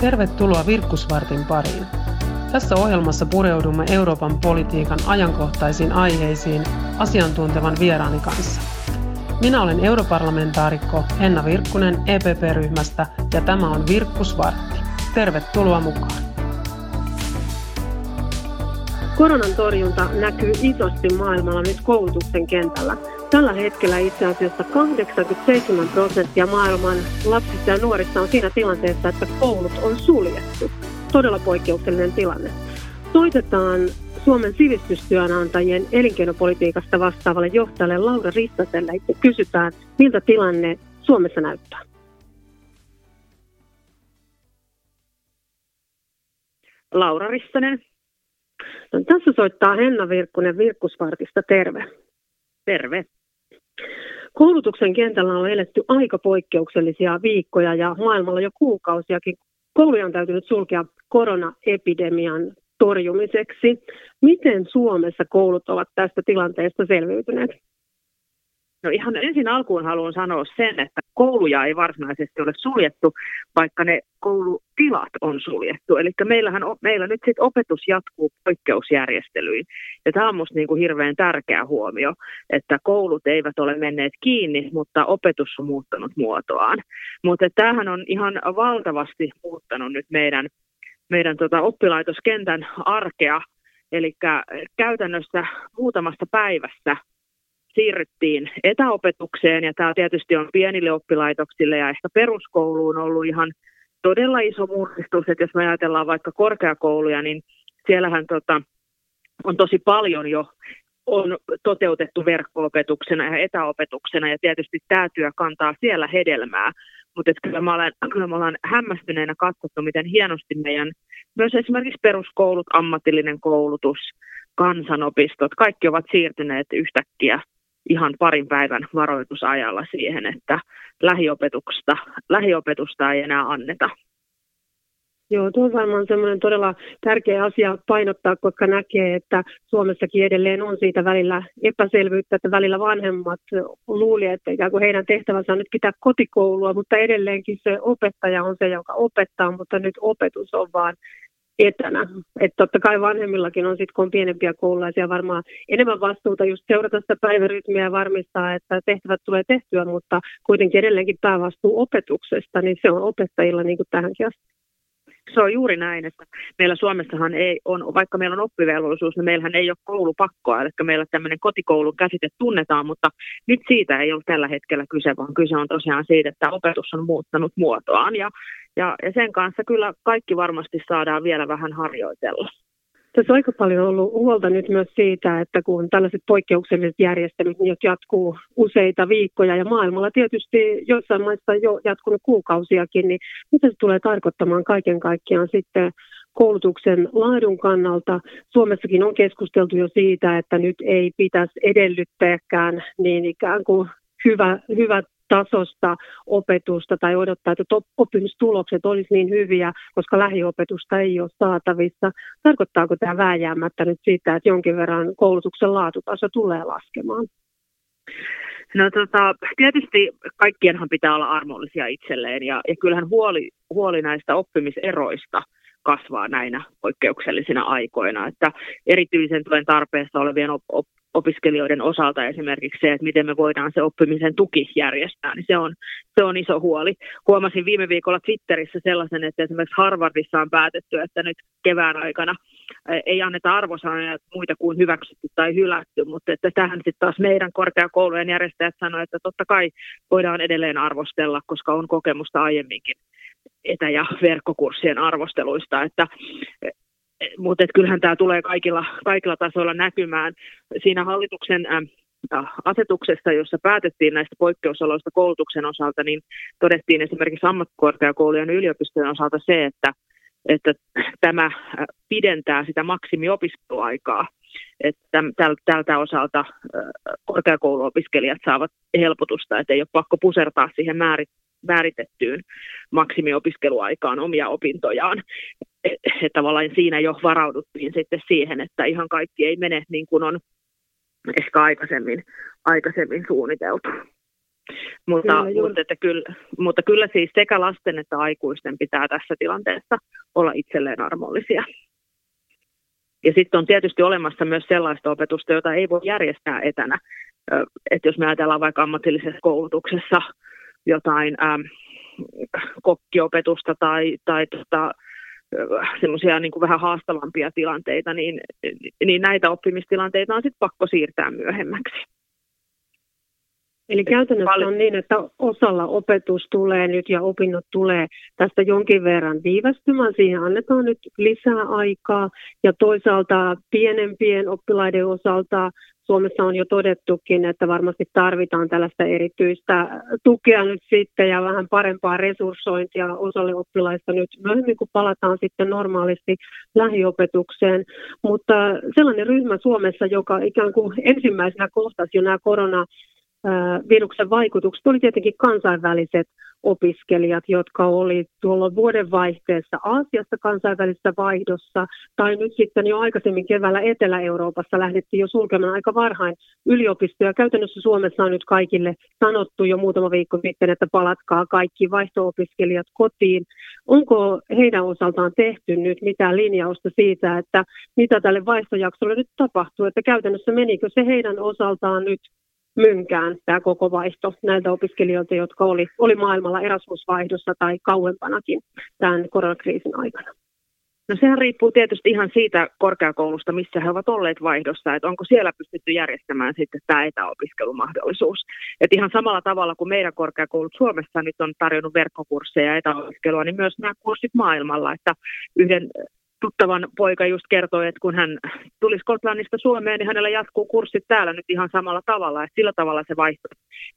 Tervetuloa Virkkusvartin pariin. Tässä ohjelmassa pureudumme Euroopan politiikan ajankohtaisiin aiheisiin asiantuntevan vieraani kanssa. Minä olen europarlamentaarikko Henna Virkkunen EPP-ryhmästä ja tämä on Virkkusvartti. Tervetuloa mukaan. Koronan torjunta näkyy isosti maailmalla nyt koulutuksen kentällä. Tällä hetkellä itse asiassa 87 prosenttia maailman lapsista ja nuorista on siinä tilanteessa, että koulut on suljettu. Todella poikkeuksellinen tilanne. Soitetaan Suomen sivistystyönantajien elinkeinopolitiikasta vastaavalle johtajalle Laura Ristaselle ja kysytään, miltä tilanne Suomessa näyttää. Laura Rissanen. No, tässä soittaa Henna Virkkunen Virkkusvartista. Terve. Terve. Koulutuksen kentällä on eletty aika poikkeuksellisia viikkoja ja maailmalla jo kuukausiakin. Kouluja on täytynyt sulkea koronaepidemian torjumiseksi. Miten Suomessa koulut ovat tästä tilanteesta selviytyneet? No ihan ensin alkuun haluan sanoa sen, että kouluja ei varsinaisesti ole suljettu, vaikka ne koulutilat on suljettu. Eli meillähän meillä nyt sit opetus jatkuu poikkeusjärjestelyin. Ja tämä on minusta niin kuin hirveän tärkeä huomio, että koulut eivät ole menneet kiinni, mutta opetus on muuttanut muotoaan. Mutta tämähän on ihan valtavasti muuttanut nyt meidän, meidän tota oppilaitoskentän arkea. Eli käytännössä muutamasta päivässä siirryttiin etäopetukseen ja tämä tietysti on pienille oppilaitoksille ja ehkä peruskouluun ollut ihan todella iso mullistus, että jos me ajatellaan vaikka korkeakouluja, niin siellähän tota, on tosi paljon jo on toteutettu verkko-opetuksena ja etäopetuksena ja tietysti tämä työ kantaa siellä hedelmää. Mutta kyllä, mä olen, kyllä me ollaan hämmästyneenä katsottu, miten hienosti meidän myös esimerkiksi peruskoulut, ammatillinen koulutus, kansanopistot, kaikki ovat siirtyneet yhtäkkiä ihan parin päivän varoitusajalla siihen, että lähiopetusta, lähiopetusta ei enää anneta. Joo, tuo on varmaan semmoinen todella tärkeä asia painottaa, koska näkee, että Suomessakin edelleen on siitä välillä epäselvyyttä, että välillä vanhemmat luuli, että ikään kuin heidän tehtävänsä on nyt pitää kotikoulua, mutta edelleenkin se opettaja on se, joka opettaa, mutta nyt opetus on vaan etänä. Että totta kai vanhemmillakin on sitten, kun on pienempiä koululaisia, varmaan enemmän vastuuta just seurata sitä päivärytmiä ja varmistaa, että tehtävät tulee tehtyä, mutta kuitenkin edelleenkin päävastuu opetuksesta, niin se on opettajilla niin kuin tähänkin asti. Se on juuri näin, että meillä Suomessahan ei on, vaikka meillä on oppivelvollisuus, niin meillähän ei ole koulupakkoa, eli meillä tämmöinen kotikoulun käsite tunnetaan, mutta nyt siitä ei ole tällä hetkellä kyse, vaan kyse on tosiaan siitä, että opetus on muuttanut muotoaan ja, ja, ja sen kanssa kyllä kaikki varmasti saadaan vielä vähän harjoitella. Tässä on aika paljon ollut huolta nyt myös siitä, että kun tällaiset poikkeukselliset järjestelyt niin jatkuu useita viikkoja ja maailmalla tietysti joissain maissa jo jatkunut kuukausiakin, niin mitä se tulee tarkoittamaan kaiken kaikkiaan sitten koulutuksen laadun kannalta. Suomessakin on keskusteltu jo siitä, että nyt ei pitäisi edellyttääkään niin ikään kuin hyvä, hyvät tasosta opetusta tai odottaa, että oppimistulokset olisi niin hyviä, koska lähiopetusta ei ole saatavissa. Tarkoittaako tämä vääjäämättä nyt sitä, että jonkin verran koulutuksen laatutaso tulee laskemaan? No tota, tietysti kaikkienhan pitää olla armollisia itselleen ja, ja kyllähän huoli, huoli näistä oppimiseroista kasvaa näinä poikkeuksellisina aikoina, että erityisen tuen tarpeessa olevien op, op, opiskelijoiden osalta esimerkiksi se, että miten me voidaan se oppimisen tuki järjestää, niin se on, se on iso huoli. Huomasin viime viikolla Twitterissä sellaisen, että esimerkiksi Harvardissa on päätetty, että nyt kevään aikana ei anneta arvosanoja muita kuin hyväksytty tai hylätty, mutta että tähän sitten taas meidän korkeakoulujen järjestäjät sanoivat, että totta kai voidaan edelleen arvostella, koska on kokemusta aiemminkin etä- ja verkkokurssien arvosteluista, että mutta kyllähän tämä tulee kaikilla, kaikilla tasoilla näkymään. Siinä hallituksen asetuksessa, jossa päätettiin näistä poikkeusoloista koulutuksen osalta, niin todettiin esimerkiksi ammattikorkeakoulujen yliopistojen osalta se, että, että tämä pidentää sitä maksimiopiskeluaikaa. Että tältä osalta korkeakouluopiskelijat saavat helpotusta, että ei ole pakko pusertaa siihen määrit, määritettyyn maksimiopiskeluaikaan omia opintojaan. Että tavallaan siinä jo varauduttiin sitten siihen, että ihan kaikki ei mene niin kuin on ehkä aikaisemmin, aikaisemmin suunniteltu. Mutta, kyllä, mutta, että kyllä, mutta kyllä siis sekä lasten että aikuisten pitää tässä tilanteessa olla itselleen armollisia. Ja sitten on tietysti olemassa myös sellaista opetusta, jota ei voi järjestää etänä. Että jos me ajatellaan vaikka ammatillisessa koulutuksessa jotain ähm, kokkiopetusta tai, tai tota, semmoisia niin vähän haastavampia tilanteita, niin, niin näitä oppimistilanteita on sitten pakko siirtää myöhemmäksi. Eli käytännössä on niin, että osalla opetus tulee nyt ja opinnot tulee tästä jonkin verran viivästymään. Siihen annetaan nyt lisää aikaa ja toisaalta pienempien oppilaiden osalta Suomessa on jo todettukin, että varmasti tarvitaan tällaista erityistä tukea nyt sitten ja vähän parempaa resurssointia osalle oppilaista nyt myöhemmin, kun palataan sitten normaalisti lähiopetukseen. Mutta sellainen ryhmä Suomessa, joka ikään kuin ensimmäisenä kohtasi jo nämä korona viruksen vaikutukset oli tietenkin kansainväliset opiskelijat, jotka oli tuolla vuodenvaihteessa Aasiassa kansainvälisessä vaihdossa, tai nyt sitten jo aikaisemmin keväällä Etelä-Euroopassa lähdettiin jo sulkemaan aika varhain yliopistoja. Käytännössä Suomessa on nyt kaikille sanottu jo muutama viikko sitten, että palatkaa kaikki vaihto-opiskelijat kotiin. Onko heidän osaltaan tehty nyt mitään linjausta siitä, että mitä tälle vaihtojaksolle nyt tapahtuu, että käytännössä menikö se heidän osaltaan nyt mynkään tämä koko vaihto näiltä opiskelijoilta, jotka oli, oli maailmalla Erasmus-vaihdossa tai kauempanakin tämän koronakriisin aikana. No sehän riippuu tietysti ihan siitä korkeakoulusta, missä he ovat olleet vaihdossa, että onko siellä pystytty järjestämään sitten tämä etäopiskelumahdollisuus. Että ihan samalla tavalla kuin meidän korkeakoulut Suomessa nyt on tarjonnut verkkokursseja ja etäopiskelua, niin myös nämä kurssit maailmalla, että yhden tuttavan poika just kertoi, että kun hän tuli Skotlannista Suomeen, niin hänellä jatkuu kurssit täällä nyt ihan samalla tavalla. Että sillä tavalla se vaihto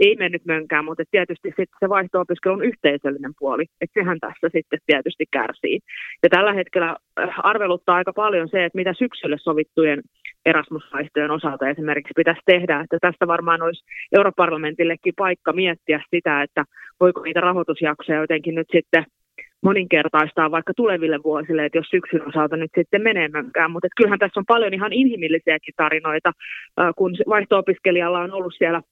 ei mennyt mönkään, mutta tietysti sitten se vaihto-opiskelun yhteisöllinen puoli, että sehän tässä sitten tietysti kärsii. Ja tällä hetkellä äh, arveluttaa aika paljon se, että mitä syksylle sovittujen Erasmus-vaihtojen osalta esimerkiksi pitäisi tehdä. Että tästä varmaan olisi europarlamentillekin paikka miettiä sitä, että voiko niitä rahoitusjaksoja jotenkin nyt sitten moninkertaistaa vaikka tuleville vuosille, että jos syksyn osalta nyt sitten menemänkään. Mutta kyllähän tässä on paljon ihan inhimillisiäkin tarinoita, kun vaihto-opiskelijalla on ollut siellä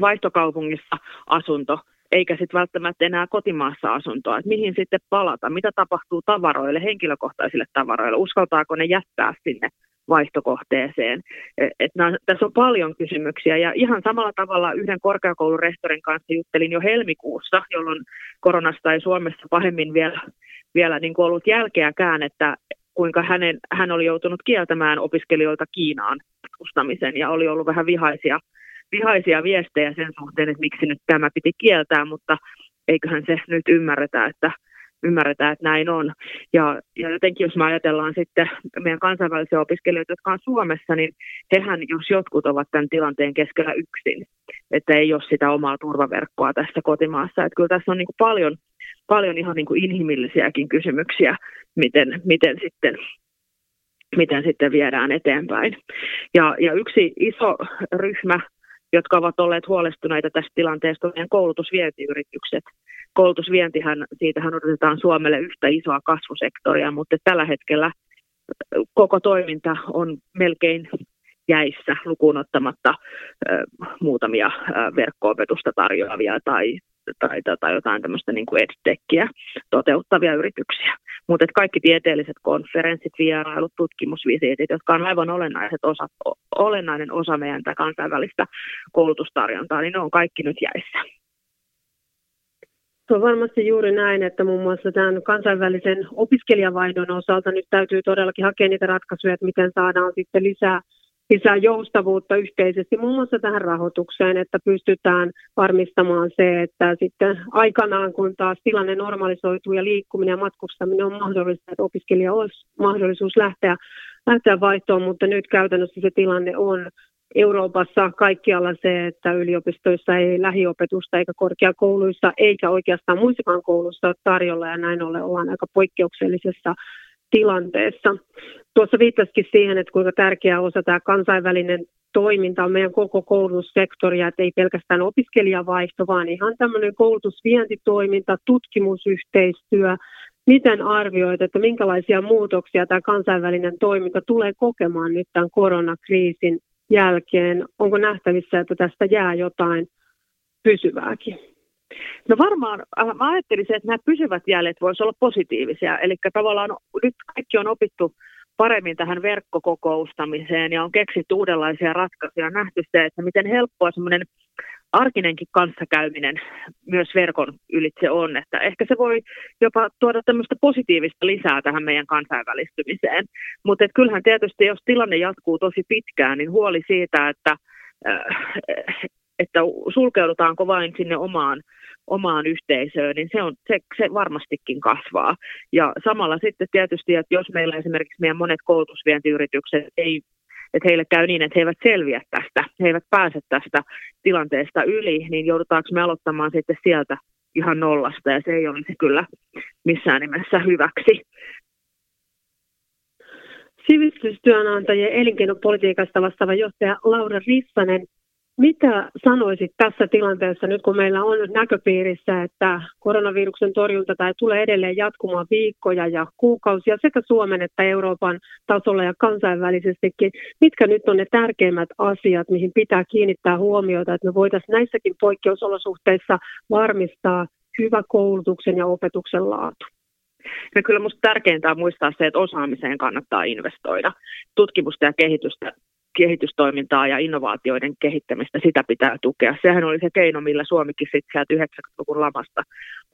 vaihtokaupungissa asunto, eikä sitten välttämättä enää kotimaassa asuntoa. Että mihin sitten palata, mitä tapahtuu tavaroille, henkilökohtaisille tavaroille, uskaltaako ne jättää sinne vaihtokohteeseen. E, et nää, tässä on paljon kysymyksiä ja ihan samalla tavalla yhden korkeakoulun rehtorin kanssa juttelin jo helmikuussa, jolloin koronasta ei Suomessa pahemmin vielä, vielä niin kuin ollut jälkeäkään, että kuinka hänen, hän oli joutunut kieltämään opiskelijoilta Kiinaan matkustamisen ja oli ollut vähän vihaisia, vihaisia viestejä sen suhteen, että miksi nyt tämä piti kieltää, mutta eiköhän se nyt ymmärretä, että ymmärretään, että näin on. Ja, ja jotenkin jos me ajatellaan sitten meidän kansainvälisiä opiskelijoita, jotka on Suomessa, niin hehän, jos jotkut ovat tämän tilanteen keskellä yksin, että ei ole sitä omaa turvaverkkoa tässä kotimaassa. Että kyllä tässä on niin kuin paljon, paljon ihan niin kuin inhimillisiäkin kysymyksiä, miten, miten sitten miten sitten viedään eteenpäin. Ja, ja yksi iso ryhmä, jotka ovat olleet huolestuneita tästä tilanteesta, on koulutusvientiyritykset koulutusvientihän, siitähän odotetaan Suomelle yhtä isoa kasvusektoria, mutta tällä hetkellä koko toiminta on melkein jäissä lukuun ottamatta muutamia verkko-opetusta tarjoavia tai, tai, tai jotain tämmöistä niin kuin edtechiä toteuttavia yrityksiä. Mutta kaikki tieteelliset konferenssit, vierailut, tutkimusvisiitit, jotka on aivan olennaiset osa, olennainen osa meidän kansainvälistä koulutustarjontaa, niin ne on kaikki nyt jäissä. On varmasti juuri näin, että muun muassa tämän kansainvälisen opiskelijavaihdon osalta nyt täytyy todellakin hakea niitä ratkaisuja, että miten saadaan sitten lisää, lisää joustavuutta yhteisesti muun muassa tähän rahoitukseen, että pystytään varmistamaan se, että sitten aikanaan, kun taas tilanne normalisoituu ja liikkuminen ja matkustaminen on mahdollista, että opiskelija olisi mahdollisuus lähteä, lähteä vaihtoon, mutta nyt käytännössä se tilanne on Euroopassa kaikkialla se, että yliopistoissa ei lähiopetusta eikä korkeakouluissa eikä oikeastaan muissakaan kouluissa ole tarjolla ja näin ollen ollaan aika poikkeuksellisessa tilanteessa. Tuossa viittasikin siihen, että kuinka tärkeä osa tämä kansainvälinen toiminta on meidän koko koulutussektoria, että ei pelkästään opiskelijavaihto, vaan ihan tämmöinen koulutusvientitoiminta, tutkimusyhteistyö. Miten arvioit, että minkälaisia muutoksia tämä kansainvälinen toiminta tulee kokemaan nyt tämän koronakriisin jälkeen? Onko nähtävissä, että tästä jää jotain pysyvääkin? No varmaan, äh, mä ajattelisin, että nämä pysyvät jäljet voisivat olla positiivisia. Eli tavallaan nyt kaikki on opittu paremmin tähän verkkokokoustamiseen ja on keksitty uudenlaisia ratkaisuja. Nähty se, että miten helppoa semmoinen arkinenkin kanssakäyminen myös verkon ylitse on, että ehkä se voi jopa tuoda tämmöistä positiivista lisää tähän meidän kansainvälistymiseen. Mutta kyllähän tietysti, jos tilanne jatkuu tosi pitkään, niin huoli siitä, että, äh, että sulkeudutaanko vain sinne omaan omaan yhteisöön, niin se, on, se, se varmastikin kasvaa. Ja samalla sitten tietysti, että jos meillä esimerkiksi meidän monet koulutusvientiyritykset ei että heille käy niin, että he eivät selviä tästä, he eivät pääse tästä tilanteesta yli, niin joudutaanko me aloittamaan sitten sieltä ihan nollasta, ja se ei olisi kyllä missään nimessä hyväksi. Sivistystyönantajien elinkeinopolitiikasta vastaava johtaja Laura Rissanen mitä sanoisit tässä tilanteessa nyt, kun meillä on näköpiirissä, että koronaviruksen torjunta tai tulee edelleen jatkumaan viikkoja ja kuukausia sekä Suomen että Euroopan tasolla ja kansainvälisestikin. Mitkä nyt on ne tärkeimmät asiat, mihin pitää kiinnittää huomiota, että me voitaisiin näissäkin poikkeusolosuhteissa varmistaa hyvä koulutuksen ja opetuksen laatu? Ja kyllä minusta tärkeintä on muistaa se, että osaamiseen kannattaa investoida. Tutkimusta ja kehitystä kehitystoimintaa ja innovaatioiden kehittämistä, sitä pitää tukea. Sehän oli se keino, millä Suomikin sitten sieltä 90-luvun lamasta,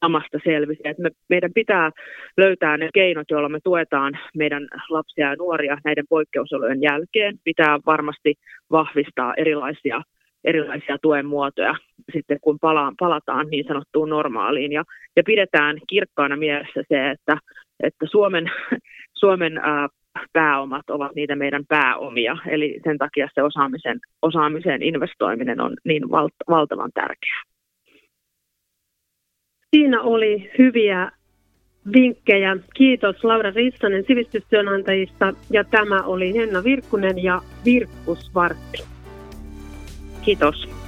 lamasta selvisi. Et me, meidän pitää löytää ne keinot, joilla me tuetaan meidän lapsia ja nuoria näiden poikkeusolojen jälkeen. Pitää varmasti vahvistaa erilaisia erilaisia tuen muotoja sitten, kun palaan, palataan niin sanottuun normaaliin. Ja, ja pidetään kirkkaana mielessä se, että, että Suomen, Suomen ää, pääomat ovat niitä meidän pääomia. Eli sen takia se osaamisen, osaamiseen investoiminen on niin val, valtavan tärkeää. Siinä oli hyviä vinkkejä. Kiitos Laura Rissanen sivistystyönantajista ja tämä oli Henna Virkkunen ja Virkkusvartti. Kiitos.